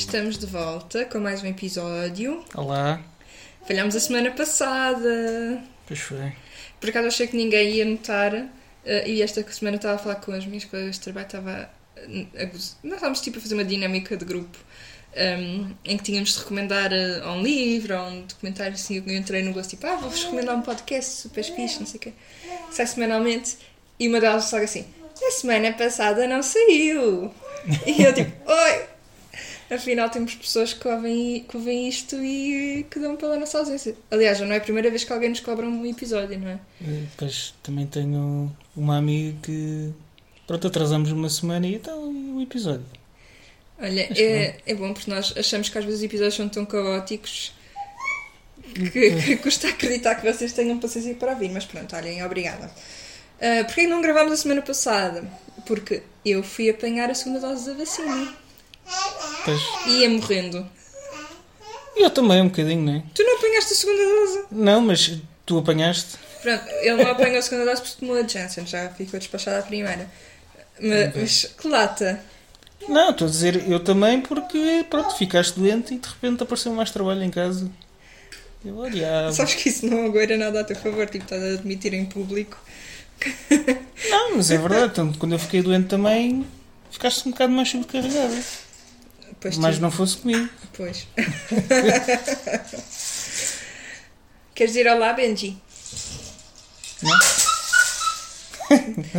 Estamos de volta com mais um episódio. Olá, Falhámos a semana passada. pois foi. Por acaso achei que ninguém ia notar. eh, e esta semana estava a falar com as minhas colegas de trabalho. Estava a, a Nós estávamos tipo a fazer uma dinâmica de grupo. ehm, em que tínhamos de recomendar eh, um livro ou um documentário assim. Eu entrei no gosto tipo, ah, vou-vos recomendar um podcast super fixe, não sei o quê. Sai semanalmente. E uma delas só assim: a semana passada não saiu. E eu tipo, oi! Afinal, temos pessoas que ouvem, que ouvem isto e que dão pela nossa ausência. Aliás, já não é a primeira vez que alguém nos cobra um episódio, não é? Pois também tenho uma amiga que. Pronto, atrasamos uma semana e então e o episódio. Olha, é, é bom porque nós achamos que às vezes os episódios são tão caóticos que, que custa acreditar que vocês tenham paciência para ouvir. Mas pronto, olhem, obrigada. Uh, Porquê não gravámos a semana passada? Porque eu fui apanhar a segunda dose da vacina Pois. e ia morrendo. Eu também, um bocadinho, não é? Tu não apanhaste a segunda dose? Não, mas tu apanhaste. Pronto, ele não apanhou a segunda dose porque tomou a Janssen, já ficou despachada a primeira. Mas, mas que lata! Não, estou a dizer eu também porque, pronto, ficaste doente e de repente apareceu mais trabalho em casa. Eu, olha, Sabes que isso não agora nada a teu favor, tipo, estás a admitir em público. não, mas é verdade. Tanto quando eu fiquei doente também, ficaste um bocado mais sobrecarregada. Pois Mas tu- não fosse comigo. Pois. Queres dizer olá, Benji? Não?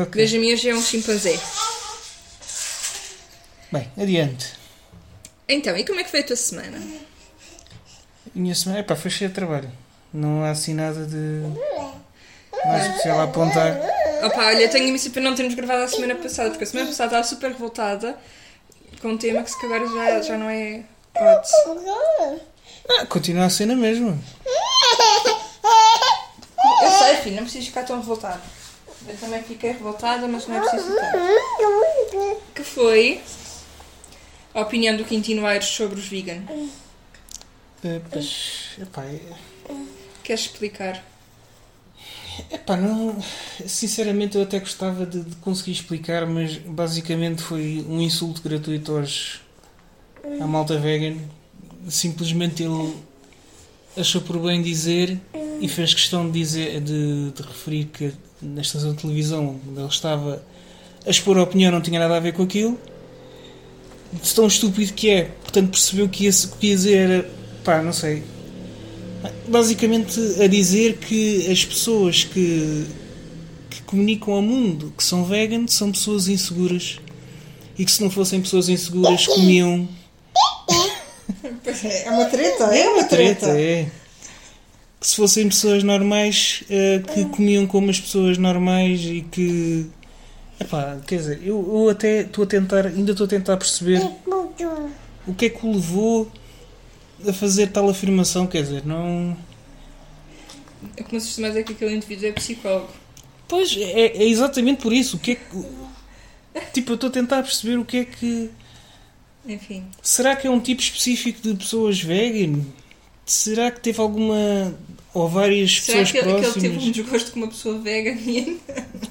ok. Benjamin hoje é um chimpanzé. Bem, adiante. Então, e como é que foi a tua semana? Minha semana, epá, foi cheia de trabalho. Não há assim nada de mais especial a apontar. Opa, olha, tenho imensa pena não termos gravado a semana passada, porque a semana passada estava super revoltada com um tema que se calhar já, já não é hot. Ah, continua a ser na mesma. Eu sei, filho, não precisas ficar tão revoltada. Eu também fiquei revoltada, mas não é preciso tanto. Que foi a opinião do Quintino Aires sobre os vegan. Eh, pois, epá, é- Queres explicar? Epá, não, sinceramente eu até gostava de, de conseguir explicar, mas basicamente foi um insulto gratuito aos, à malta vegan. Simplesmente ele achou por bem dizer e fez questão de dizer de, de referir que na estação de televisão onde ele estava a expor a opinião não tinha nada a ver com aquilo. De tão estúpido que é, portanto percebeu que ia, que ia dizer era, pá, não sei, basicamente a dizer que as pessoas que, que comunicam ao mundo que são vegan são pessoas inseguras e que se não fossem pessoas inseguras comiam. É, é uma treta, é uma treta é. Que se fossem pessoas normais eh, que comiam como as pessoas normais e que Epá, quer dizer, eu, eu até estou a tentar, ainda estou a tentar perceber o que é que o levou a fazer tal afirmação, quer dizer, não. É como se mais é que aquele indivíduo é psicólogo. Pois, é, é exatamente por isso. O que é que. Tipo, eu estou a tentar perceber o que é que. Enfim. Será que é um tipo específico de pessoas vegan? Será que teve alguma. ou várias Será pessoas que, ele- que ele próximas? teve um desgosto com uma pessoa vegan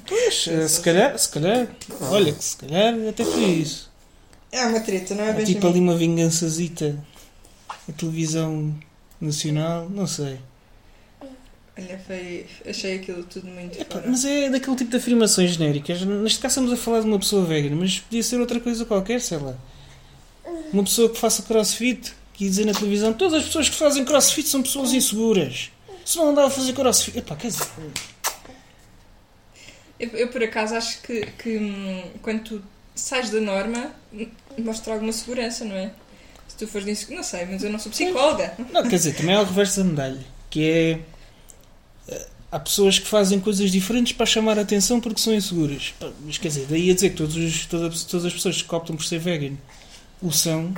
Pois, eh, se calhar, se calhar. Olha, que se calhar até foi isso. É uma treta, não é, Há tipo ali uma vingançazita. A televisão nacional, não sei. Olha, foi... achei aquilo tudo muito Epá, fora. mas é daquele tipo de afirmações genéricas. Neste caso estamos a falar de uma pessoa vegan, mas podia ser outra coisa qualquer, sei lá. Uma pessoa que faça crossfit, que dizer na televisão, todas as pessoas que fazem crossfit são pessoas inseguras. Se não andava a fazer crossfit. Epá, quer dizer. Eu, eu, por acaso acho que, que hum, quando tu sais da norma mostra alguma segurança, não é? Tu fores inseguro, não sei, mas eu não sou psicóloga. Não, quer dizer, também há o reverso da medalha, que é. eh, Há pessoas que fazem coisas diferentes para chamar a atenção porque são inseguras. Mas quer dizer, daí a dizer que todos os- todas, todas as pessoas que optam por ser vegan o são.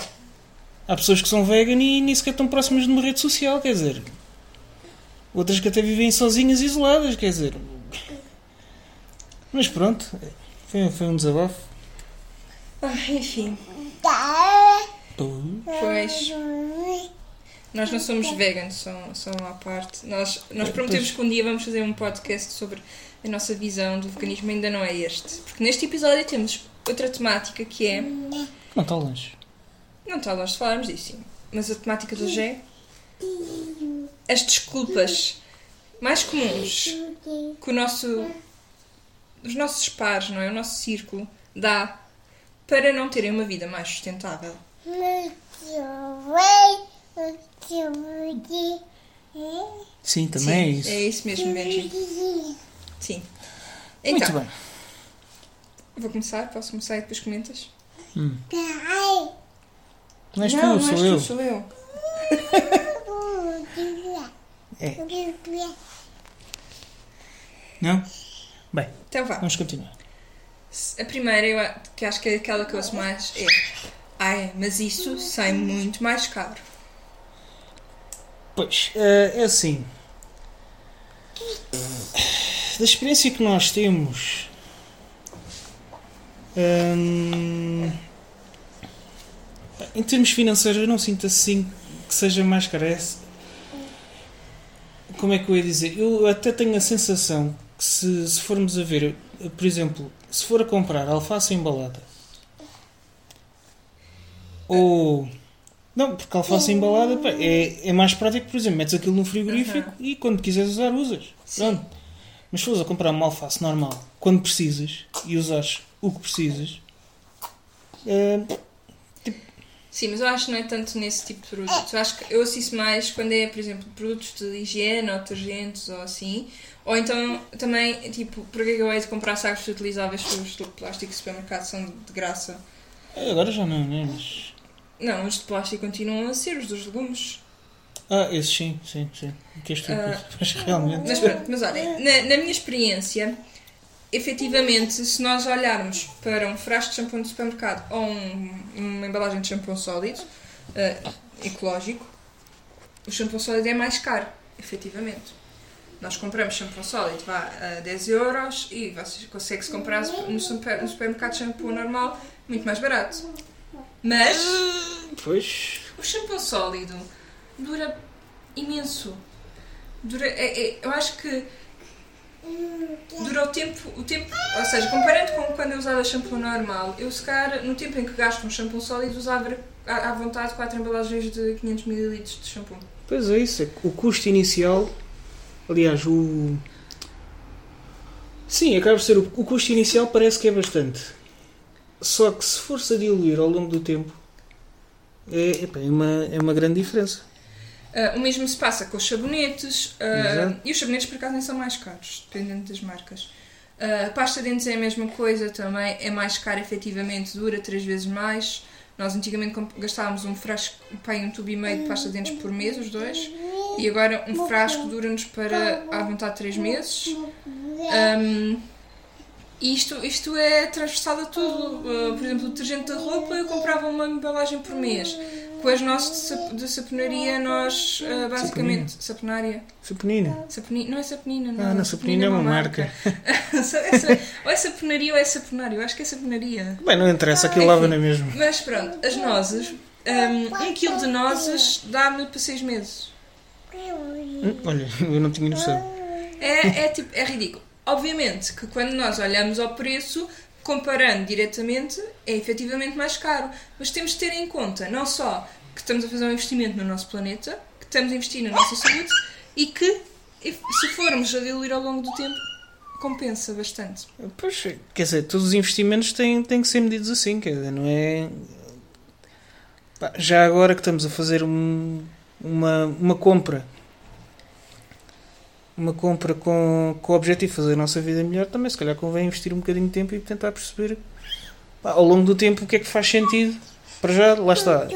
Há pessoas que são vegan e nem sequer estão próximas de uma rede social, quer dizer. Outras que até vivem sozinhas isoladas, quer dizer. Mas pronto, foi, foi um desabafo. Ah, enfim, Pô, pois. Nós não somos veganos, são, são à parte. Nós, nós prometemos que um dia vamos fazer um podcast sobre a nossa visão do veganismo, ainda não é este. Porque neste episódio temos outra temática que é Não está longe. Não está longe de falarmos disso, sim. Mas a temática do hoje é as desculpas mais comuns que o nosso, os nossos pares, não é? O nosso círculo dá para não terem uma vida mais sustentável. Sim, também é isso. É isso mesmo, Benji. Sim. Muito Então, bem. vou começar? Posso começar e depois comentas? Hum. Não és não, tu, não sou eu. tu, sou eu. É. Não? Bem, Então vá. vamos continuar. A primeira, eu, que acho que é aquela que eu ouço mais, é Ai, mas isso sai muito mais caro. Pois, eh, é assim. Da experiência que nós temos. hum, em termos financeiros, eu não sinto assim que seja mais caro. É- Como é que eu ia dizer? Eu até tenho a sensação que, se, se formos a ver, por exemplo, se for a comprar alface embalada ou. Não, porque a alface embalada pá, é, é mais prático, por exemplo, metes aquilo no frigorífico e quando quiseres usar, usas. Sim. Pronto. Mas se fores a comprar uma alface normal, quando precisas e usares o que precisas, é, Sim, mas eu acho que não é tanto nesse tipo de produtos. Eu acho que eu isso mais quando é, por exemplo, produtos de higiene ou detergentes ou assim. Ou então também, tipo, é que eu hei de comprar sacos reutilizáveis se os de plástico de supermercado são de graça? agora já não, né? Mas, Não, os de plástico continuam a ser os dos legumes. ah, esses sim, sim, sim. Que estúpido. Ah, mas realmente. Mas pronto, mas olhem, na, na minha experiência, efetivamente, se nós olharmos para um frasco de shampoo no supermercado ou um- uma embalagem de shampoo sólido, eh, ecológico, o shampoo sólido é mais caro, efetivamente. Nós compramos shampoo sólido vá a 10 euros e você consegue-se comprar no, super, no supermercado shampoo normal muito mais barato. Mas Pois. o shampoo sólido dura imenso. Dura, é- é- eu acho que dura o tempo, o tempo, ou seja, comparando com quando eu usava shampoo normal, eu se calhar no tempo em que gasto um shampoo sólido usava à, à vontade 4 embalagens de 500 ml de shampoo. Pois é isso. é O custo inicial. Aliás, o. Sim, acaba por ser. O, o custo inicial parece que é bastante. Só que se for-se a diluir ao longo do tempo. É, é, uma, é uma grande diferença. Ah, o mesmo se passa com os sabonetes, Exato. e os sabonetes por acaso nem são mais caros, dependendo das marcas. Ah, pasta de dentes é a mesma coisa também, é mais cara efetivamente, dura três vezes mais. Nós antigamente gastávamos um frasco, pai, um tubo e meio de pasta de dentes por mês, os dois, e agora um frasco dura-nos para à vontade três meses. Ahm, e isto, isto é transversal a tudo. Ah, por exemplo, o detergente da roupa eu comprava uma embalagem por mês. Com as nossas de, de saponaria, nós ah, basicamente. Saponária? Saponina. Saponi- não é saponina, não. Ah, não, saponina é uma marca. Essa- ou é saponaria ou é saponário. Eu acho que é saponaria. Bem, não interessa, aquilo lava na mesma. Mas pronto, as nozes. Um, um quilo de nozes dá-me para seis meses. Hum, Olha, eu não tinha noção. É, é, tipo, é ridículo. Obviamente que quando nós olhamos ao preço, comparando diretamente, é efetivamente mais caro. Mas temos de ter em conta não só que estamos a fazer um investimento no nosso planeta, que estamos a investir na nossa saúde e que, se formos a diluir ao longo do tempo, compensa bastante. Pois, quer dizer, todos os investimentos têm, têm que ser medidos assim, quer dizer, não é. Já agora que estamos a fazer um- uma, uma compra, uma compra com, com o objetivo de fazer a nossa vida melhor, também se calhar convém investir um bocadinho de tempo e tentar perceber pá, ao longo do tempo o que é que faz sentido. Para já, lá está,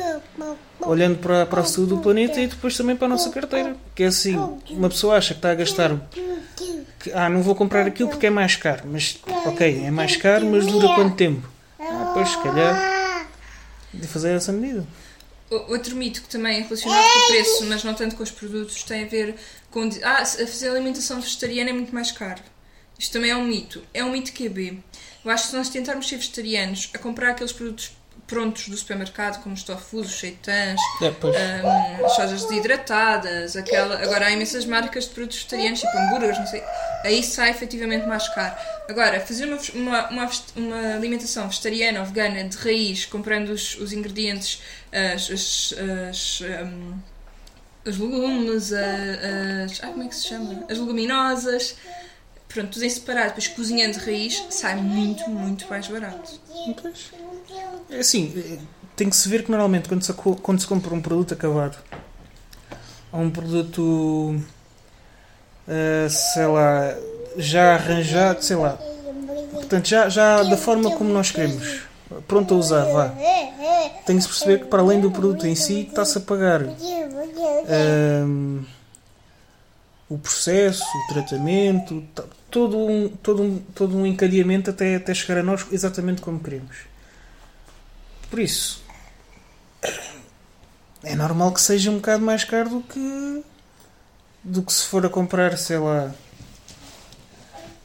olhando para, para a saúde do planeta e depois também para a nossa carteira. Que é assim, uma pessoa acha que está a gastar que, ah, não vou comprar aquilo porque é mais caro. Mas, ok, é mais caro, mas dura quanto tempo? Ah, pois, se calhar, de fazer essa medida. O- Outro mito que também é relacionado com o preço, mas não tanto com os produtos, tem a ver Ah, a fazer alimentação vegetariana é muito mais caro. Isto também é um mito. É um mito que é B. Eu acho que se nós tentarmos ser vegetarianos, a comprar aqueles produtos prontos do supermercado, como os tofus, os seitãs, É, pois. hum, as sojas desidratadas, aquela... agora há imensas marcas de produtos vegetarianos, tipo hambúrgueres, não sei. Aí sai efetivamente mais caro. Agora, fazer uma, uma, uma, uma alimentação vegetariana ou vegana de raiz, comprando os, os ingredientes, as, as, as, um, os legumes, as, ah, como é que se chama? As leguminosas, pronto, tudo em separado, depois cozinhando de raiz, sai muito, muito mais barato. Pois. É assim, tem que se ver que normalmente quando se, quando se compra um produto acabado ou um produto uh, sei lá já arranjado, sei lá portanto já, já da forma como nós queremos pronto a usar, vá tem que se perceber que para além do produto em si está-se a pagar um, o processo, o tratamento todo um, todo um, todo um encadeamento até, até chegar a nós exatamente como queremos por isso é normal que seja um bocado mais caro do que do que se for a comprar, sei lá.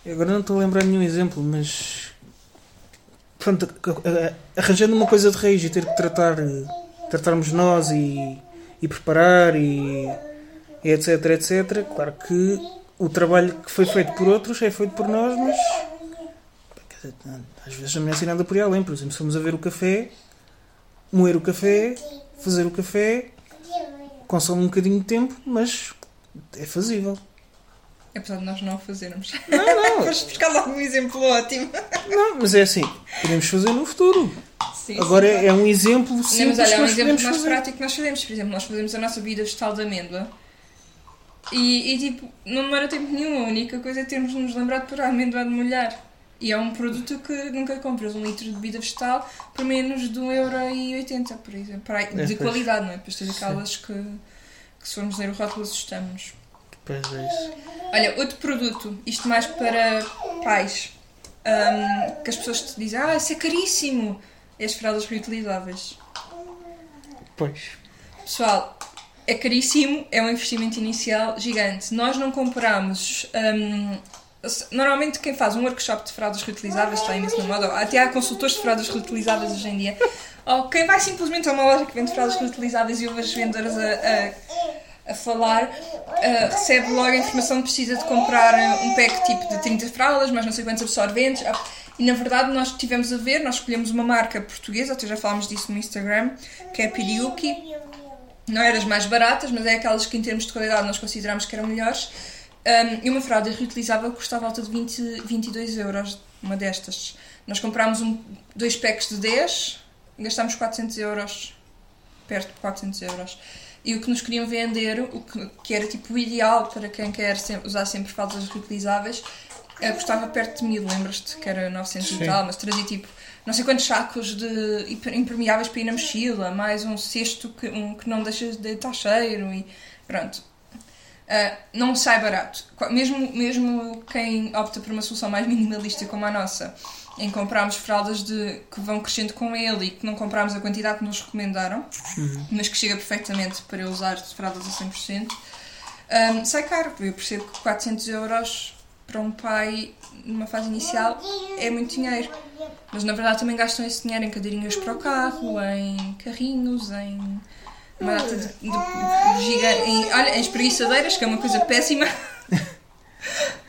Agora não estou a lembrar nenhum exemplo, mas pronto, arranjando uma coisa de raiz e ter que tratar tratarmos nós e, e preparar e, e etc, etc, claro que o trabalho que foi feito por outros é feito por nós, mas às vezes não é assim nada por aí além. Por exemplo, se formos a ver o café, moer o café, fazer o café, consome um bocadinho de tempo, mas é fazível. Apesar de nós não o fazermos. Não, não. Foste buscar logo um exemplo ótimo. Não, mas é assim, podemos fazer no futuro. Sim, Agora sim, é, é um exemplo simples mas olha, é um exemplo mais fazer. prático que nós fazemos. Por exemplo, nós fazemos a nossa bebida vegetal de amêndoa e, e, tipo, não demora tempo nenhum. A única coisa é termos nos lembrado para a amêndoa de molhar. E é um produto que nunca compras um litro de bebida vegetal por menos de 1,80€, por exemplo. Para- De pois. qualidade, não é? Depois tens aquelas que, que se formos ler o rótulo assustamos-nos. Pois é isso. Olha, outro produto, isto mais para pais, hum, que as pessoas te dizem, ah, isso é caríssimo, é as fraldas reutilizáveis. Pois. Pessoal, é caríssimo, é um investimento inicial gigante. Nós não compramos. hum, normalmente, quem faz um workshop de fraldas reutilizáveis está imenso na moda, até há consultores de fraldas reutilizáveis hoje em dia. Ou quem vai simplesmente a uma loja que vende fraldas reutilizáveis e ouve as vendedoras a, a, a falar, ah, recebe logo a informação que precisa de comprar ah, um pack tipo de 30 fraldas, mas não sei quantos absorventes. Ah, E na verdade, nós tivemos a ver, nós escolhemos uma marca portuguesa, até já falámos disso no Instagram, que é a Piriuki não eram as mais baratas, mas é aquelas que em termos de qualidade nós consideramos que eram melhores. Um, e uma fralda reutilizável custa à volta de 20, 22 euros, uma destas. Nós comprámos um, dois packs de 10 e gastámos 400 euros, perto de 400 euros. E o que nos queriam vender, o que, que era tipo o ideal para quem quer usar sempre fraldas reutilizáveis, eh, custava perto de mil, lembras-te que era 900 Sim. e tal, mas trazia tipo não sei quantos sacos de impermeáveis para ir na mochila, mais um cesto que, um, que não deixa de estar cheiro e pronto. Ah, não sai barato. Mesmo, mesmo quem opta por uma solução mais minimalista como a nossa, em comprarmos fraldas de, que vão crescendo com ele e que não compramos a quantidade que nos recomendaram, mas que chega perfeitamente para eu usar fraldas a 100%, ah, sai caro. Eu percebo que 400 euros para um pai numa fase inicial é muito dinheiro. Mas na verdade também gastam esse dinheiro em cadeirinhas para o carro, em carrinhos, em uma data de, de giga, em, olha, em espreguiçadeiras, que é uma coisa péssima.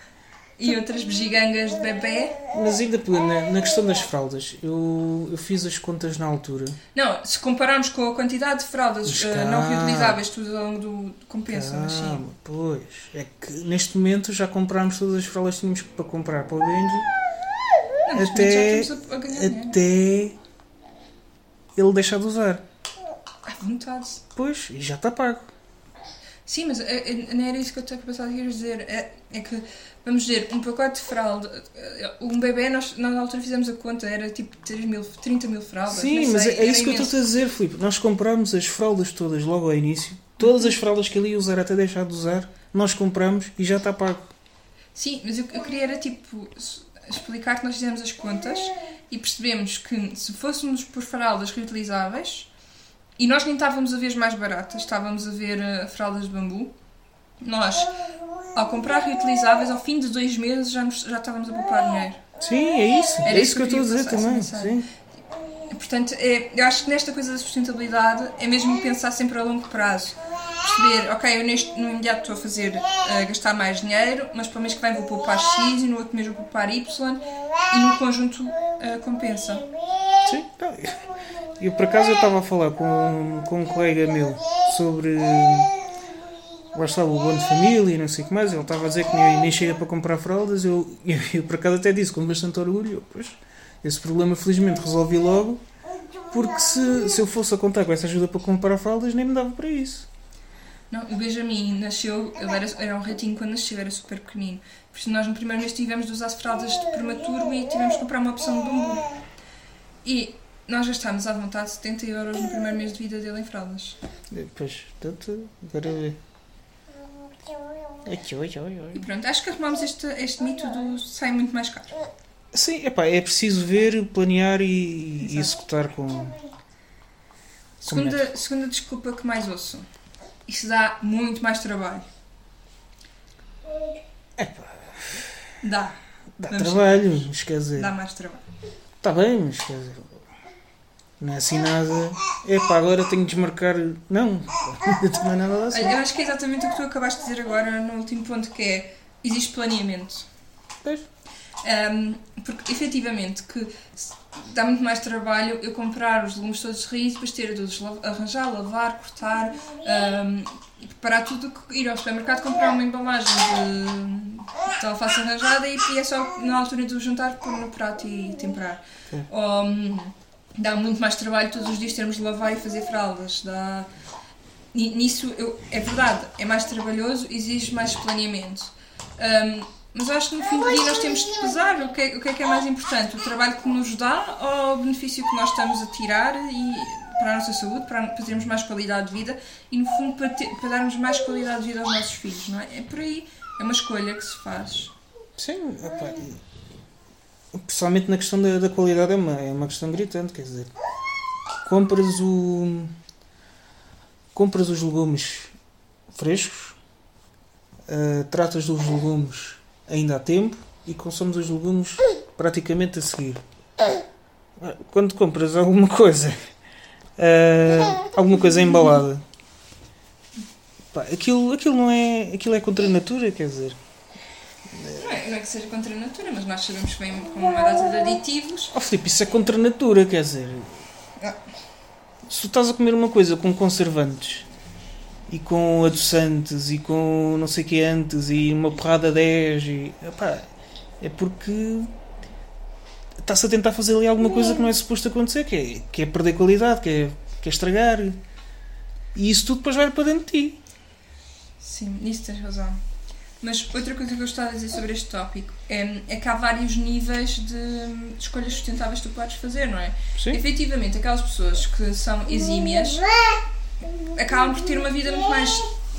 e outras begigangas de bebê. Mas ainda na, na questão das fraldas, eu, eu fiz as contas na altura. Não, se compararmos com a quantidade de fraldas cá- não reutilizáveis tudo ao longo do compensa, mas sim. Pois. É que neste momento já comprámos todas as fraldas que tínhamos para comprar para o Benji até- a, a ganhar até ele deixar de usar. À vontade. Pois, e já está pago. Sim, mas é, é- não era isso que eu estava a dizer. É, é que, vamos dizer, um pacote de fralda, eh, um bebê, nós, na altura fizemos a conta, era tipo 3 mil, 30 mil fraldas. Sim, mas sei, é, isso que eu imenso. estou a dizer, Filipe. Nós comprámos as fraldas todas logo ao início. Todas as fraldas que ele ia usar até deixar de usar, nós compramos e já está pago. Sim, mas eu, eu queria era tipo explicar que nós fizemos as contas e percebemos que se fôssemos por fraldas reutilizáveis e nós nem estávamos a ver mais baratas, estávamos a ver eh, fraldas de bambu, nós, ao comprar reutilizáveis, ao fim de dois meses já, nos- já estávamos a poupar dinheiro. Sim, é isso. Era é isso que eu estou a dizer também. Sim. Portanto, é, eu acho que nesta coisa da sustentabilidade é mesmo pensar sempre a longo prazo. perceber, ok, eu neste, no imediato estou a fazer, a gastar mais dinheiro, mas para o mês que vem vou poupar X e no outro mês vou poupar Y e no conjunto uh, compensa. Sim, não, eu, por acaso eu estava a falar com, com um colega meu sobre lá o bom de família e não sei o que mais, ele estava a dizer que nem, nem chega para comprar fraldas, eu, eu, eu por acaso até disse com bastante orgulho, eu, pois, esse problema felizmente resolvi logo, porque se, se eu fosse a contar com essa ajuda para comprar fraldas nem me dava para isso. Não, o Benjamin nasceu, ele era, era um ratinho quando nasceu, era super pequenino. Por isso nós no primeiro mês tivemos de usar fraldas de prematuro e tivemos de comprar uma opção de bambu. E nós gastámos à vontade 70 euros no primeiro mês de vida dele em fraldas. Pois, tanto, agora ver. E pronto, acho que arrumamos este, este mito do sai muito mais caro. Sim, epá, é preciso ver, planear e, e executar com. Segunda, segunda desculpa que mais ouço. Isso dá muito mais trabalho. Epá, Dá. dá Vamos- trabalho, dizer. Dá mais trabalho. Está bem, mas quer dizer. Não é assim nada. Epá, agora tenho de desmarcar. Não, não é nada assim. Olha, eu acho que é exatamente o que tu acabaste de dizer agora no último ponto, que é existe planeamento. Pois. Um, porque efetivamente que dá muito mais trabalho eu comprar os legumes todos de raiz, depois ter de arranjar, lavar, cortar um, e preparar tudo, que ir ao supermercado comprar uma embalagem de, de alface arranjada e, e é só na altura do jantar pôr no prato e temperar. Hum, dá muito mais trabalho todos os dias termos de lavar e fazer fraldas. Dá... Ni- Nisso eu- é verdade, é mais trabalhoso, exige mais planeamento. Um, mas eu acho que no fim do dia nós temos de pesar o que, é, o que é que é mais importante, o trabalho que nos dá ou o benefício que nós estamos a tirar e para a nossa saúde, para, para termos mais qualidade de vida e no fundo para, ter- para darmos mais qualidade de vida aos nossos filhos, não é? É por aí, é uma escolha que se faz. Sim, principalmente na questão da, da qualidade é uma, é uma questão gritante, quer dizer, compras o compras os legumes frescos, ah, tratas dos legumes ainda há tempo e consomes os legumes praticamente a seguir. Quando compras alguma coisa, ah, alguma coisa embalada, pá, aquilo, aquilo não é, aquilo é contra a natura, quer dizer. Não é, não é que seja contra a natura, mas nós sabemos que vem com uma data de aditivos. Oh Filipe, isso é contra a natura, quer dizer. Ah. Se tu estás a comer uma coisa com conservantes e com adoçantes e com não sei o que antes e uma porrada 10 e, epá, é porque está-se a tentar fazer ali alguma coisa que não é suposto acontecer, que é, que é perder qualidade, que é, que é estragar. E isso tudo depois vai para dentro de ti. Sim, nisso tens razão. Mas outra coisa que eu gostava de dizer sobre este tópico é, é que há vários níveis de, escolhas sustentáveis que tu podes fazer, não é? Sim. Efetivamente, aquelas pessoas que são exímias acabam por ter uma vida muito mais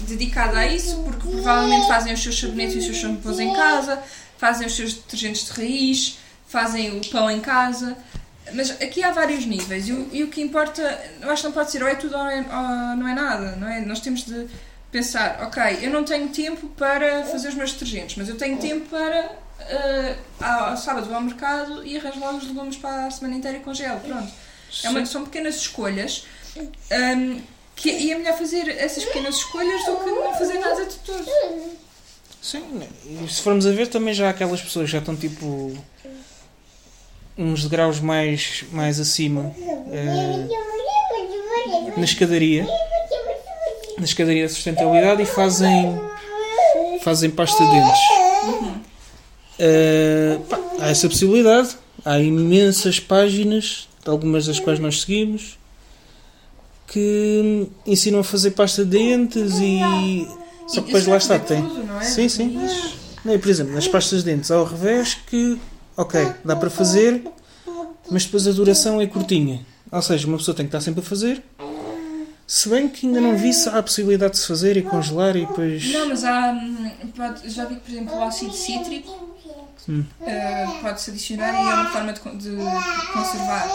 dedicada a isso, porque provavelmente fazem os seus sabonetes e os seus shampoos em casa, fazem os seus detergentes de raiz, fazem o pão em casa. Mas aqui há vários níveis e o, e o que importa, eu acho que não pode ser ou é tudo ou é- ou não é nada, não é? Nós temos de pensar, ok, eu não tenho tempo para fazer os meus detergentes, mas eu tenho tempo para eh, ao, sábado vou ao mercado e arranjo lá os legumes para a semana inteira e congelo, pronto. É uma- são pequenas escolhas hum, que, e é melhor fazer essas pequenas escolhas do que não fazer nada de tudo. Sim, e se formos a ver também já há aquelas pessoas que já estão tipo uns degraus mais, mais acima eh, na escadaria na escadaria da sustentabilidade e fazem fazem pasta de dentes Eh, pá, há essa possibilidade há imensas páginas algumas das quais nós seguimos que ensinam a fazer pasta de dentes e só que depois lá está tem Tudo, não é? Sim, sim. Não, por exemplo, nas pastas de dentes ao revés que, ok, dá para fazer, mas depois a duração é curtinha. Ou seja, uma pessoa tem que estar sempre a fazer. Se bem que ainda não vi se há a possibilidade de se fazer e congelar e depois. Não, mas há. hum, pode- já vi que, por exemplo, o ácido cítrico Hum. eh, pode-se adicionar e é uma forma de, de conservar.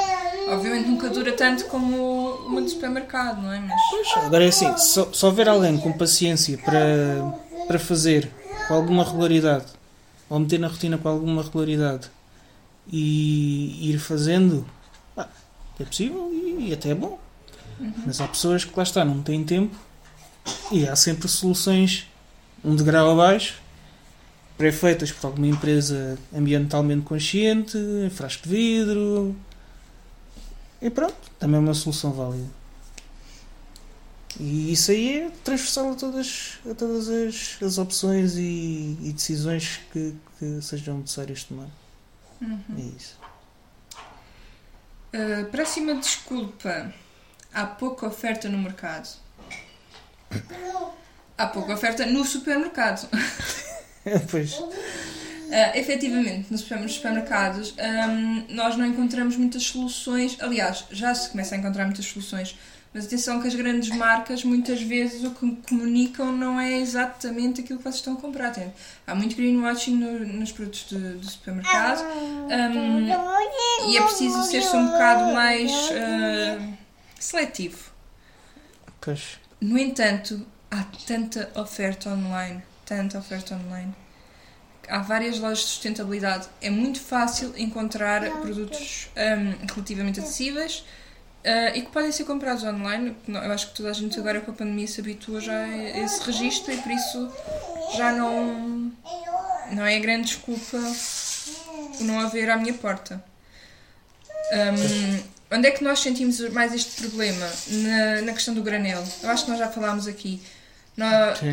Obviamente nunca dura tanto como uma do supermercado, não é? Mas. Pois, agora é assim, se, se houver alguém com paciência para, para fazer com alguma regularidade, ou meter na rotina com alguma regularidade e ir fazendo, pá, é possível e, e até é bom. Mas há pessoas que lá está, não têm tempo E há sempre soluções um degrau abaixo, pré-feitas por alguma empresa ambientalmente consciente, em frasco de vidro. E pronto, também é uma solução válida. E isso aí é transversal a todas, a todas as, as opções e, e decisões que, que sejam necessárias tomar. Uhum. É isso. Uh, próxima desculpa. Há pouca oferta no mercado. Há pouca oferta no supermercado. pois. Uh, efetivamente, nos super- nos supermercados hum, nós não encontramos muitas soluções. Aliás, já se começa a encontrar muitas soluções. Mas atenção que as grandes marcas muitas vezes o que comunicam não é exatamente aquilo que vocês estão a comprar. Tem- Há muito greenwashing no- nos produtos de- do supermercado. Hum, e é preciso ser-se um bocado mais uh, seletivo. Pois. No entanto, há tanta oferta online, tanta oferta online. Há várias lojas de sustentabilidade. É muito fácil encontrar produtos hum, relativamente acessíveis uh, e que podem ser comprados online. Eu acho que toda a gente agora com a pandemia se habitua já a esse registro e por isso já não, não é grande desculpa o não haver à minha porta. Um, onde é que nós sentimos mais este problema? Na, na questão do granel. Eu acho que nós já falámos aqui.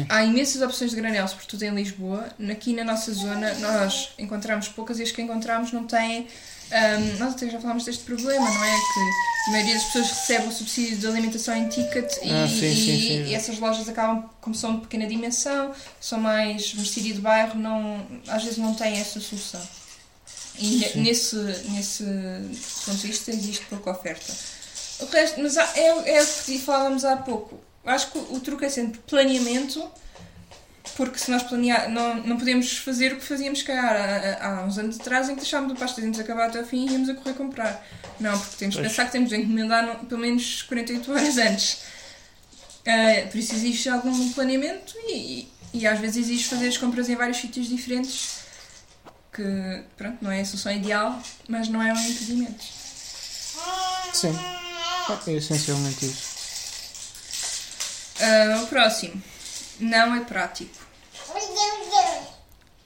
Há imensas opções de granel, sobretudo em Lisboa. Aqui na nossa zona nós encontramos poucas e as que encontramos não têm. um, nós até já falámos deste problema, não é? Que a maioria das pessoas recebe o subsídio de alimentação em ticket e, Ah, sim, sim, sim. e essas lojas acabam, como são de pequena dimensão, são mais mercearia de bairro, não, às vezes não têm essa solução. E nesse, nesse ponto de vista existe pouca oferta. O resto, mas há- é, é o que falávamos há pouco. Acho que o, o truque é sempre planeamento, porque se nós planear, não, não podemos fazer o que fazíamos, calhar, há, há uns anos atrás, em que deixávamos o pasta de acabar até ao fim e íamos a correr comprar. Não, porque temos que Pois. pensar que temos de encomendar no- pelo menos 48 horas antes. Ah, por isso existe algum planeamento e, e, e às vezes existe fazer as compras em vários sítios diferentes que pronto, não é a solução ideal, mas não é um impedimento. Sim. É essencialmente isso. Ah, o próximo. Não é prático.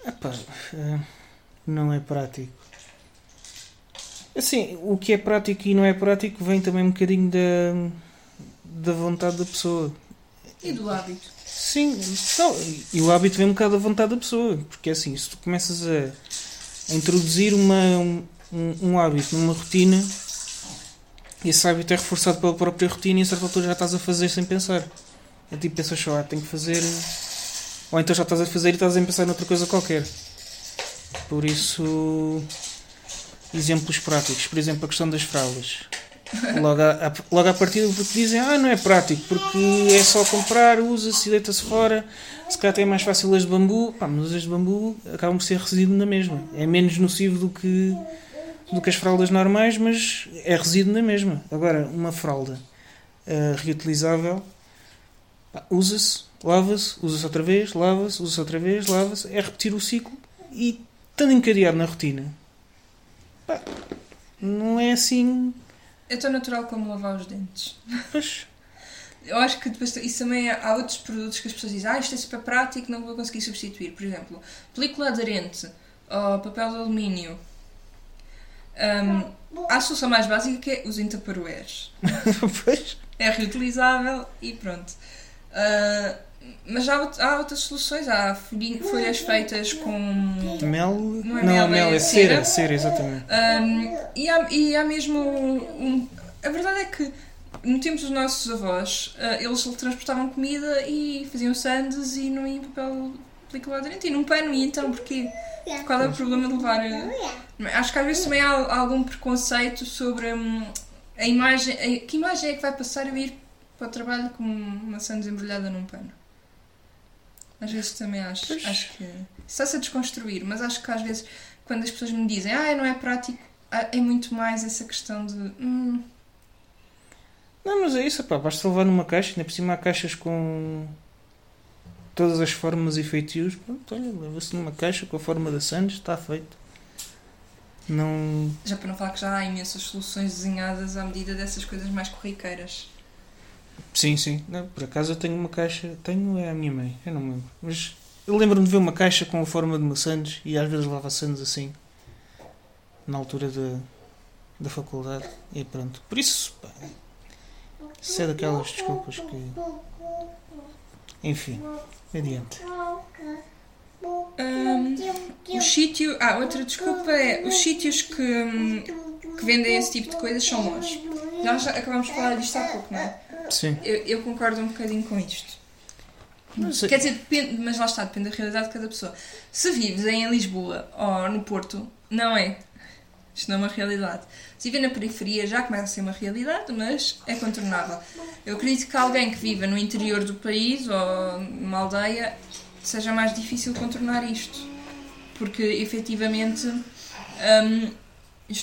Epá, eh, não é prático. Assim, o que é prático e não é prático vem também um bocadinho da, da vontade da pessoa. E do hábito. Sim, não, e o hábito vem um bocado da vontade da pessoa. Porque assim, se tu começas a introduzir uma, um, um hábito numa rotina, esse hábito é reforçado pela própria rotina e a certa altura já estás a fazer sem pensar. É tipo, pensas só, ah, tenho que fazer. Ou então já estás a fazer e estás a pensar noutra coisa qualquer. Por isso, exemplos práticos. Por exemplo, a questão das fraldas. Logo à- logo à partida porque dizem, ah, não é prático, porque é só comprar, usa-se deita-se fora. Se calhar até é mais fácil as de bambu. Pá, mas as de bambu acabam por ser resíduo na mesma. É menos nocivo do que, do que as fraldas normais, mas é resíduo na mesma. Agora, uma fralda ah, reutilizável, usa-se, lava-se, usa-se outra vez, lava-se, usa-se outra vez, lava-se. É repetir o ciclo e estando encadeado na rotina. Pá, não é assim. É tão natural como lavar os dentes. Pois, Eu acho que depois isso também há outros produtos que as pessoas dizem, ah, isto é super prático, não vou conseguir substituir. Por exemplo, película aderente ou papel de alumínio. Hum, há a solução mais básica que é usem tupperwares. pois. É reutilizável e pronto. Ah, mas há, há outras soluções, há folhi- folhas feitas com Mel. Não é não, mel, mel, é é cera. cera. Cera, exatamente. Um, e, há, e há mesmo. um- a verdade é que no tempo dos nossos avós, uh, eles transportavam comida e faziam sandes e não iam papel película aderente e num pano. E então, porquê? Qual é o problema de levar. uh, Acho que às vezes também há algum preconceito sobre hum, a imagem. a- que imagem é que vai passar eu ir para o trabalho com uma sandes embrulhada num pano? Às vezes também acho, Pois. acho que está-se a desconstruir, mas acho que às vezes quando as pessoas me dizem ah, não é prático, ah, é muito mais essa questão de hum, Não, mas é isso, pá. Basta levar numa caixa. Ainda por cima há caixas com todas as formas e feitios. Pronto, olha, leva-se numa caixa com a forma da Sands, está feito. Não. já para não falar que já há imensas soluções desenhadas à medida dessas coisas mais corriqueiras. Sim, sim. Não, por acaso eu tenho uma caixa. Tenho, é a minha mãe, eu não me lembro. Mas eu lembro-me de ver uma caixa com a forma de maçãs e às vezes lava sandes assim. Na altura da, da faculdade. E pronto. Por isso, pá, isso é daquelas desculpas que. Enfim, adiante. Hum, os sítios. Ah, outra desculpa é os sítios que, que vendem esse tipo de coisas são longe. Nós acabamos de falar disto há pouco, não é? Sim. Eu, eu concordo um bocadinho com isto. Mas, é- Quer dizer, depende, mas lá está, depende da realidade de cada pessoa. Se vives em Lisboa ou no Porto, não é. Isto não é uma realidade. Se viver na periferia já começa a ser uma realidade, mas é contornável. Eu acredito que alguém que viva no interior do país ou numa aldeia seja mais difícil contornar isto. Porque efetivamente hum,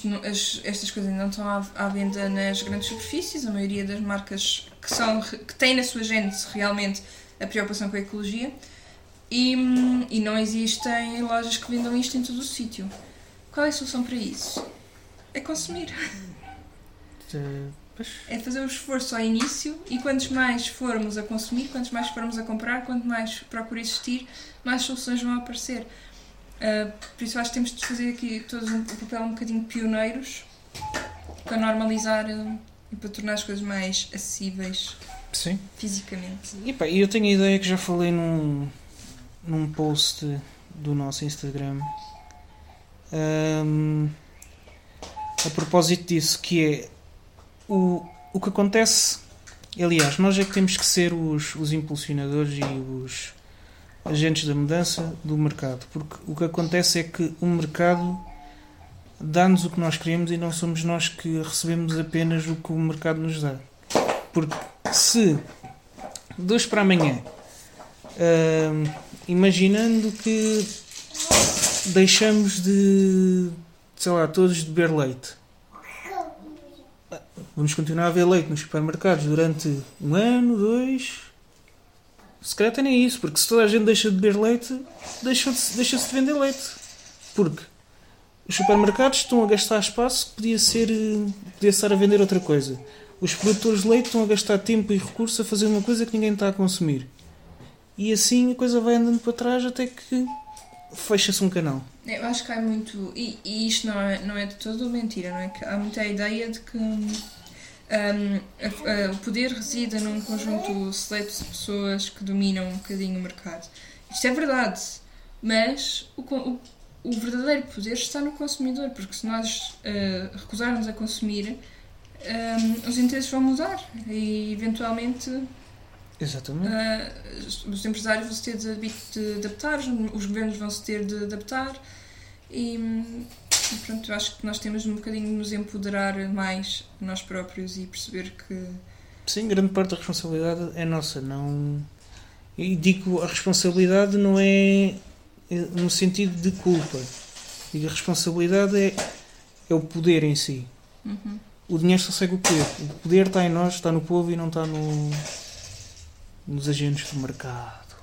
não- as- estas coisas não estão à, à venda nas grandes superfícies. A maioria das marcas que, são, que têm na sua gênese realmente a preocupação com a ecologia e, e não existem lojas que vendam isto em todo o sítio. Qual é a solução para isso? É consumir. É fazer o esforço ao início e quantos mais formos a consumir, quantos mais formos a comprar, quanto mais procura existir, mais soluções vão aparecer. Ah, por isso acho que temos de fazer aqui todos um, um papel um bocadinho pioneiros para normalizar ah, e para tornar as coisas mais acessíveis sim. fisicamente. E pá, eu tenho a ideia que já falei num, num post do nosso Instagram ahm, a propósito disso, que é o, o que acontece. Aliás, nós é que temos que ser os, os impulsionadores e os agentes da mudança do mercado, porque o que acontece é que o mercado dá-nos o que nós queremos e não somos nós que recebemos apenas o que o mercado nos dá. Porque se de hoje para amanhã, hum, imaginando que deixamos de, sei lá, todos de beber leite, vamos continuar a ver leite nos supermercados durante um ano, dois. Se calhar nem isso, porque se toda a gente deixa de beber leite, deixa-se deixa de vender leite. Porque os supermercados estão a gastar espaço que podia, ser, eh, podia estar a vender outra coisa. Os produtores de leite estão a gastar tempo e recurso a fazer uma coisa que ninguém está a consumir. E assim a coisa vai andando para trás até que fecha-se um canal. Eu acho que há muito. E, e isto não é, não é de todo mentira, não é? Que há muita ideia de que hum, a- a- o poder reside num conjunto seleto de pessoas que dominam um bocadinho o mercado. Isto é verdade, mas o, o, o verdadeiro poder está no consumidor, porque se nós ah, recusarmos a consumir, hum, os interesses vão mudar e eventualmente ah, os empresários vão se ter de, de adaptar, os governos vão se ter de adaptar e pronto, eu acho que nós temos um bocadinho de nos empoderar mais nós próprios e perceber que Sim, grande parte da responsabilidade é nossa. Não... E digo, a responsabilidade não é no sentido de culpa. Digo, a responsabilidade é, é o poder em si. uhum, O dinheiro só segue o poder. O poder está em nós, está no povo e não está no, nos agentes do mercado.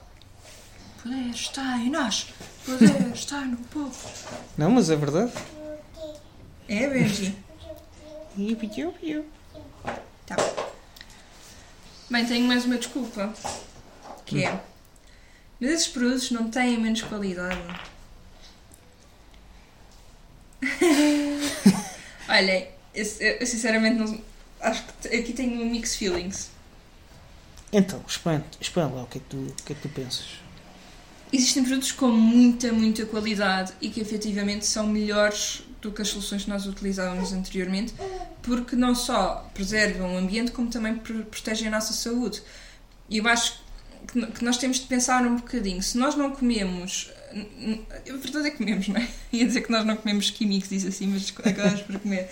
poder está em nós, poder está no povo. Não, mas é verdade. É, Benji? Iu, iu, iu. Tá. Bem, tenho mais uma desculpa. Que é. Mas esses produtos não têm menos qualidade. Olha, eu, eu sinceramente não. Acho que aqui tenho mixed feelings. Então, expande, expande lá o que, é que tu, o que é que tu pensas. Existem produtos com muita, muita qualidade e que efetivamente são melhores do que as soluções que nós utilizávamos anteriormente, porque não só preservam o ambiente, como também pr- protegem a nossa saúde. E eu acho que nós temos de pensar um bocadinho. Se nós não comemos. A verdade é que comemos, não é? Ia dizer que nós não comemos químicos, diz assim, mas acabamos por comer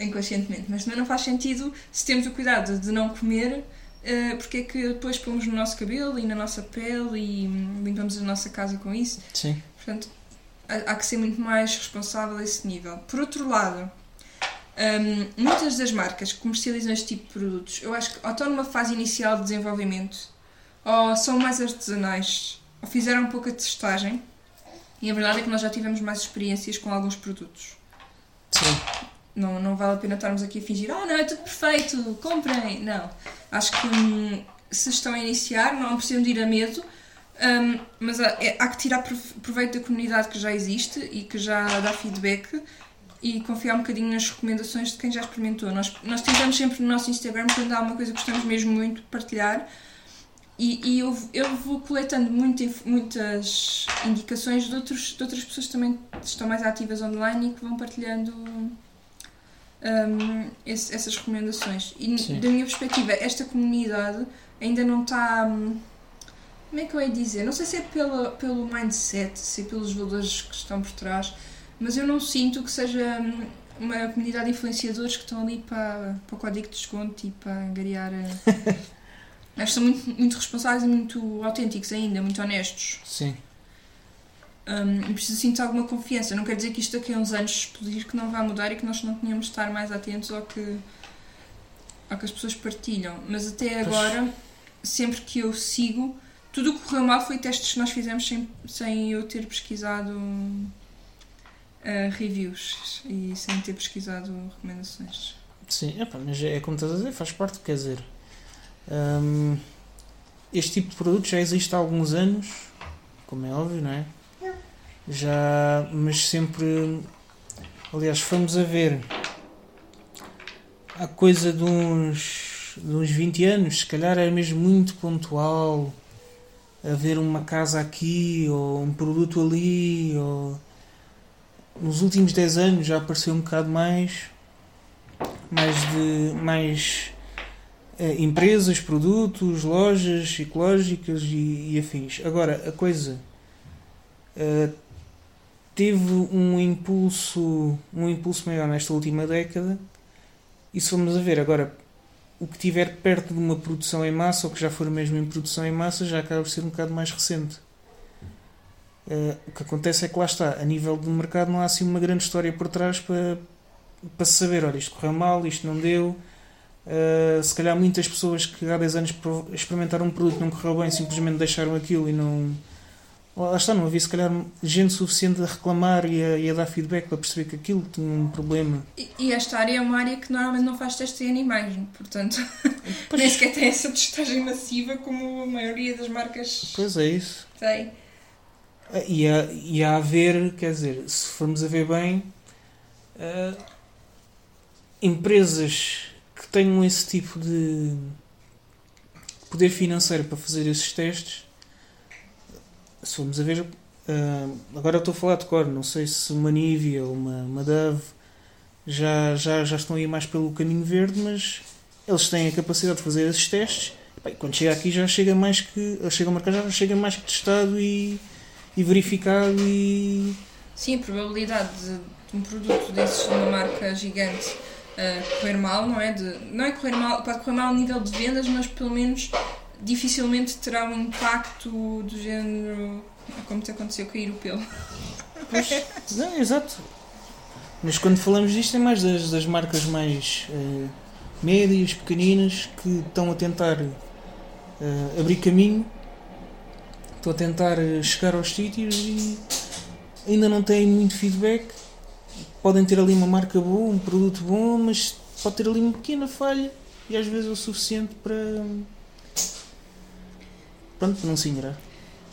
inconscientemente. Mas também não faz sentido se temos o cuidado de não comer Uh, porque é que depois pomos no nosso cabelo e na nossa pele e limpamos a nossa casa com isso. Sim. Portanto, há, há que ser muito mais responsável a esse nível. Por outro lado, hum, muitas das marcas que comercializam este tipo de produtos, eu acho que ou estão numa fase inicial de desenvolvimento, ou são mais artesanais, ou fizeram um pouco a testagem. E a verdade é que nós já tivemos mais experiências com alguns produtos. Sim. Não, não vale a pena estarmos aqui a fingir, ah, não, é tudo perfeito, comprem. Não. Acho que hum, se estão a iniciar, não precisam de ir a medo, hum, mas há, é, há que tirar prov- proveito da comunidade que já existe e que já dá feedback e confiar um bocadinho nas recomendações de quem já experimentou. Nós, nós tentamos sempre no nosso Instagram, quando há uma coisa que gostamos mesmo muito, partilhar. E, e eu, eu vou coletando muita inf- muitas indicações de, outros, de outras pessoas que também estão mais ativas online e que vão partilhando hum, esse- essas recomendações. E Sim. da minha perspectiva, esta comunidade ainda não está. hum, Como é que eu ia dizer? Não sei se é pela, pelo mindset, se é pelos valores que estão por trás, mas eu não sinto que seja hum, uma comunidade de influenciadores que estão ali para, para o código de desconto e para angariar. eh, Acho que são muito, muito responsáveis e muito autênticos ainda, muito honestos. Sim. Um, e preciso sentir alguma confiança. Não quer dizer que isto daqui a uns anos explodir que não vai mudar e que nós não tínhamos de estar mais atentos ao que, ao que as pessoas partilham. Mas até Pois. agora, sempre que eu sigo, tudo o que correu mal foi testes que nós fizemos sem, sem eu ter pesquisado uh, reviews e sem ter pesquisado recomendações. Sim, epá, mas é como estás a dizer, faz parte, quer dizer. hum, este tipo de produto já existe há alguns anos, como é óbvio, não é? Já, mas sempre. Aliás, fomos a ver há coisa de uns, de uns 20 anos, se calhar era mesmo muito pontual haver uma casa aqui ou um produto ali, ou nos últimos 10 anos já apareceu um bocado mais mais de mais eh, empresas, produtos, lojas ecológicas e, e afins. Agora, a coisa eh, teve um impulso, um impulso maior nesta última década. E se formos a ver agora, o que tiver perto de uma produção em massa, ou que já for mesmo em produção em massa, já acaba por ser um bocado mais recente. Eh, o que acontece é que lá está, a nível do mercado não há assim uma grande história por trás para, para saber, olha, isto correu mal, isto não deu. Uh, se calhar muitas pessoas que há 10 anos experimentaram um produto não correu bem, simplesmente deixaram aquilo e não. Lá está, não havia se calhar gente suficiente a reclamar e a, e a dar feedback para perceber que aquilo tinha um problema. E, e esta área é uma área que normalmente não faz testes em animais, portanto, Pois, nem sequer tem essa testagem massiva como a maioria das marcas pois é isso. tem. Ah, E há, e a ver, quer dizer, se formos a ver bem, ah, empresas que tenham esse tipo de poder financeiro para fazer esses testes, se formos a ver, ah, agora eu estou a falar de cor, não sei se uma Nivea ou uma, uma Dove já, já, já estão aí mais pelo caminho verde, mas eles têm a capacidade de fazer esses testes. Bem, quando chega aqui já chega mais que. Chega ao mercado já chega mais que testado e, e verificado e. Sim, a probabilidade de, de um produto desses de uma marca gigante uh, correr mal, não é? De, não é correr mal, pode correr mal a nível de vendas, mas pelo menos dificilmente terá um impacto do género como te aconteceu cair o pelo. Pois, não, exato. Mas quando falamos disto é mais das, das marcas mais eh, médias, pequeninas, que estão a tentar eh, abrir caminho, estão a tentar eh, chegar aos sítios e ainda não têm muito feedback. Podem ter ali uma marca boa, um produto bom, mas pode ter ali uma pequena falha e às vezes é o suficiente para. Pronto, não se ignorar.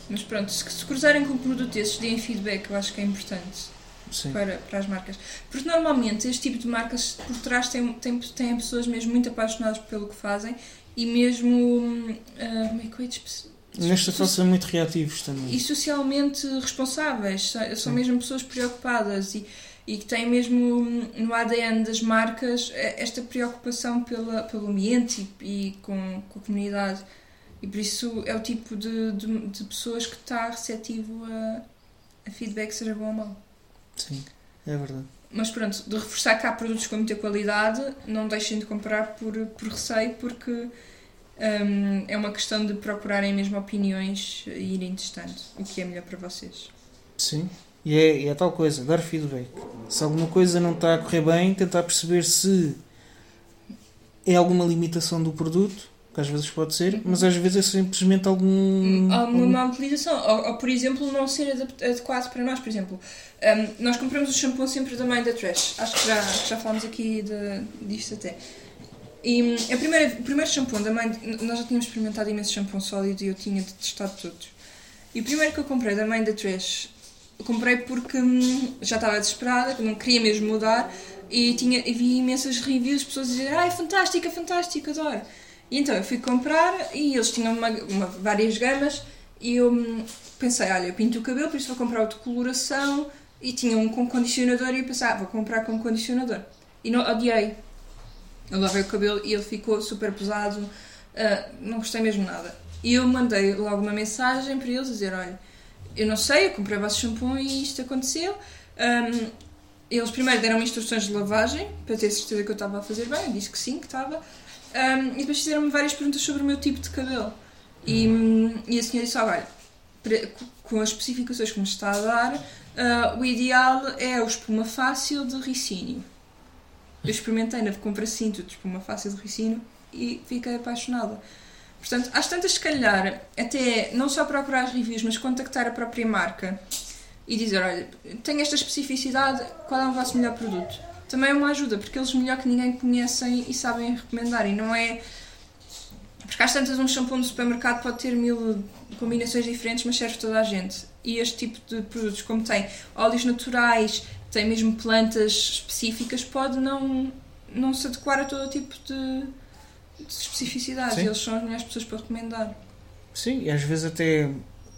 Mas pronto, se, se cruzarem com um produto desses, deem feedback, eu acho que é importante. Sim. para, para as marcas. Porque normalmente este tipo de marcas por trás têm, têm, têm pessoas mesmo muito apaixonadas pelo que fazem e mesmo. ah, como é que eu ia Nesta fase são muito reativos também. E socialmente responsáveis. São, Sim. mesmo pessoas preocupadas e, e que têm mesmo hum, no ADN das marcas eh, esta preocupação pela, pelo ambiente e, e com, com a comunidade. E por isso é o tipo de, de, de pessoas que está receptivo a, a feedback, seja bom ou mau. Sim, é verdade. Mas pronto, de reforçar que há produtos com muita qualidade, não deixem de comprar por, por receio, porque hum, é uma questão de procurarem mesmo opiniões e irem testando o que é melhor para vocês. Sim. E é, e é tal coisa, dar feedback. Se alguma coisa não está a correr bem, tentar perceber se é alguma limitação do produto, que às vezes pode ser, mas às vezes é simplesmente algum. Há uma má utilização, ou, ou, por exemplo, não ser adequado para nós. Por exemplo, hum, nós compramos o shampoo sempre da mãe da Trash, acho que já, já falámos aqui de, disto até. E hum, a primeira, o primeiro shampoo da mãe, nós já tínhamos experimentado imenso shampoo sólido e eu tinha detestado todos. E o primeiro que eu comprei da mãe da Trash, comprei porque hum, já estava desesperada, não queria mesmo mudar e, tinha, e vi imensas reviews, pessoas dizerem ah, é fantástico, é fantástico, adoro. E então eu fui comprar e eles tinham uma, uma, várias gamas e eu hum, pensei, olha, eu pinto o cabelo, por isso vou comprar o de coloração e tinha um com condicionador e eu pensei, ah, vou comprar com condicionador. E não, odiei. Eu lavei o cabelo e ele ficou super pesado, uh, não gostei mesmo nada. E eu mandei logo uma mensagem para eles dizer, olha, eu não sei, eu comprei o vosso shampoo e isto aconteceu. Um, eles primeiro deram-me instruções de lavagem para ter certeza que eu estava a fazer bem, eu disse que sim, que estava. Um, e depois fizeram-me várias perguntas sobre o meu tipo de cabelo. E, hum, e a senhora disse: olha, com as especificações que me está a dar, uh, o ideal é o espuma fácil de ricínio. Eu experimentei na compra cinto de espuma fácil de ricínio e fiquei apaixonada. Portanto, às tantas, se calhar, até não só procurar as reviews, mas contactar a própria marca e dizer: olha, tenho esta especificidade, qual é o vosso melhor produto? Também é uma ajuda, porque eles melhor que ninguém conhecem e sabem recomendar. E não é. Porque às tantas, um shampoo no supermercado pode ter mil combinações diferentes, mas serve toda a gente. E este tipo de produtos, como tem óleos naturais, tem mesmo plantas específicas, pode não, não se adequar a todo tipo de, de especificidades. Eles são as melhores pessoas para recomendar. Sim, e às vezes até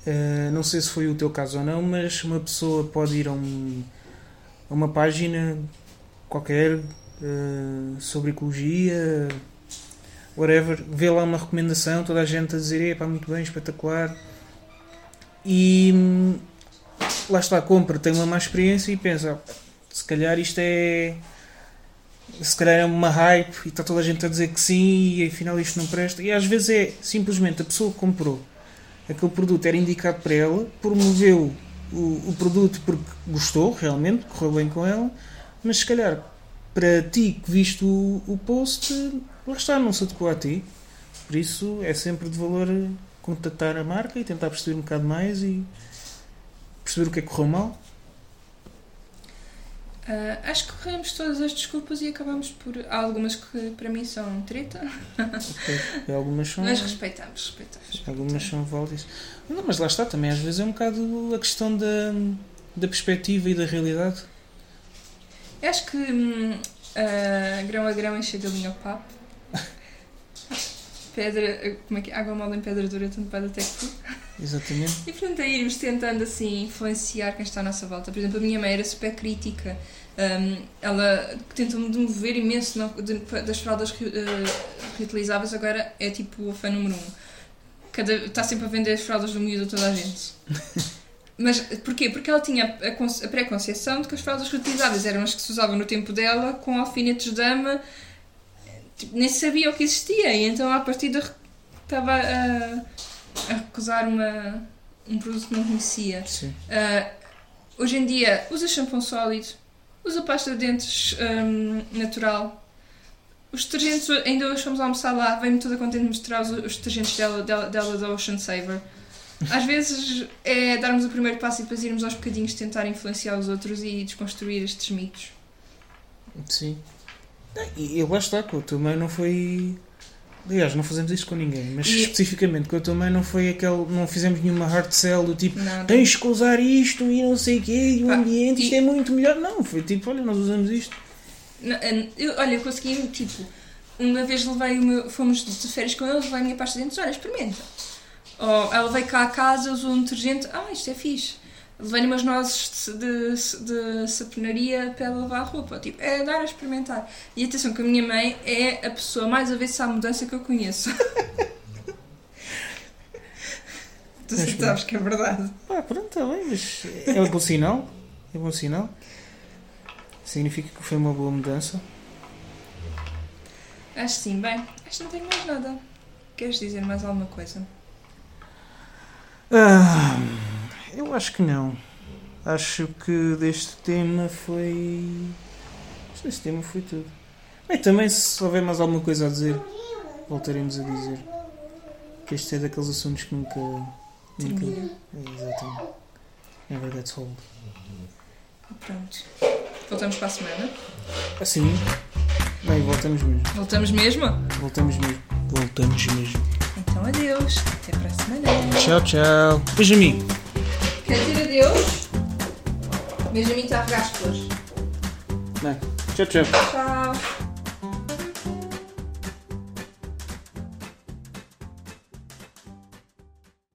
Uh, não sei se foi o teu caso ou não, mas uma pessoa pode ir a, um, a uma página qualquer uh, sobre ecologia, whatever, vê lá uma recomendação, toda a gente a dizer, epá, muito bem, espetacular, e hum, lá está, compra, tem uma má experiência e pensa, se calhar isto é se calhar é uma hype e está toda a gente a dizer que sim e afinal isto não presta. E às vezes é simplesmente a pessoa que comprou aquele produto era indicado para ela, promoveu o, o produto porque gostou realmente, correu bem com ela, mas se calhar para ti que viste o, o post, lá está, não se adequou a ti. Por isso é sempre de valor contactar a marca e tentar perceber um bocado mais e perceber o que é que correu mal Uh, acho que corremos todas as desculpas e acabamos por. Há algumas que para mim são treta. Okay. Algumas são. Mas respeitamos, respeitamos. Algumas são válidas. Não, mas lá está também, às vezes é um bocado a questão da, da perspectiva e da realidade. Eu acho que hum, uh, grão a grão enche a galinha ao papo. pedra, como é que é? Água mole em pedra dura, tanto pode até que Exatamente. E portanto é irmos tentando assim influenciar quem está à nossa volta. Por exemplo, a minha mãe era super crítica. Um, ela tentou-me demover imenso no, de, das fraldas uh, reutilizáveis, agora é tipo a fã número um. Cada, está sempre a vender as fraldas do miúdo a toda a gente. Mas porquê? Porque ela tinha a, a pré-conceção de que as fraldas reutilizáveis eram as que se usavam no tempo dela com alfinetes de dama, tipo, nem sabia o que existia, e então a partir de estava a a recusar uma, um produto que não conhecia. Uh, hoje em dia usa shampoo sólido, usa pasta de dentes um, natural. Os detergentes, ainda hoje fomos almoçar lá, vem-me toda contente de mostrar os, os detergentes dela, dela, dela da Ocean Saver. Às vezes é darmos o primeiro passo e depois irmos aos bocadinhos tentar influenciar os outros e desconstruir estes mitos. Sim. E eu lá está, com a tua mãe não foi Aliás, não fazemos isso com ninguém, mas e... especificamente com a tua mãe não foi aquele. Não fizemos nenhuma hard sell do tipo Nada. tens que usar isto e não sei o quê, e o ambiente, e... isto é muito melhor. Não, foi tipo, olha, nós usamos isto. Não, eu, olha, eu consegui, tipo, uma vez levei o meu, fomos de férias com ele, levei a minha pasta de dentes, olha, experimenta. Ou ela veio cá a casa, usou um detergente, ah, isto é fixe levei umas nozes de, de, de saponaria para lavar a roupa. Tipo, é dar a experimentar. E atenção, que a minha mãe é a pessoa mais avessa à mudança que eu conheço. tu mas, sabes que é verdade. Ah, pronto, está bem, mas é um bom sinal. É um bom sinal. Significa que foi uma boa mudança. Acho sim, bem, acho que não tenho mais nada. Queres dizer mais alguma coisa? Ah. Eu acho que não. Acho que deste tema foi. Deste tema foi tudo. Bem, também se houver mais alguma coisa a dizer, voltaremos a dizer. Que este é daqueles assuntos que nunca. nunca é, exatamente. Never gets old. Pronto. Voltamos para a semana? Assim. Bem, voltamos mesmo. Voltamos mesmo? Voltamos mesmo. Voltamos mesmo. Então adeus. Até a semana. Tchau, tchau. Benjamin. Quer dizer adeus? Benjamin está a regar as flores. Bem, tchau, tchau. Tchau.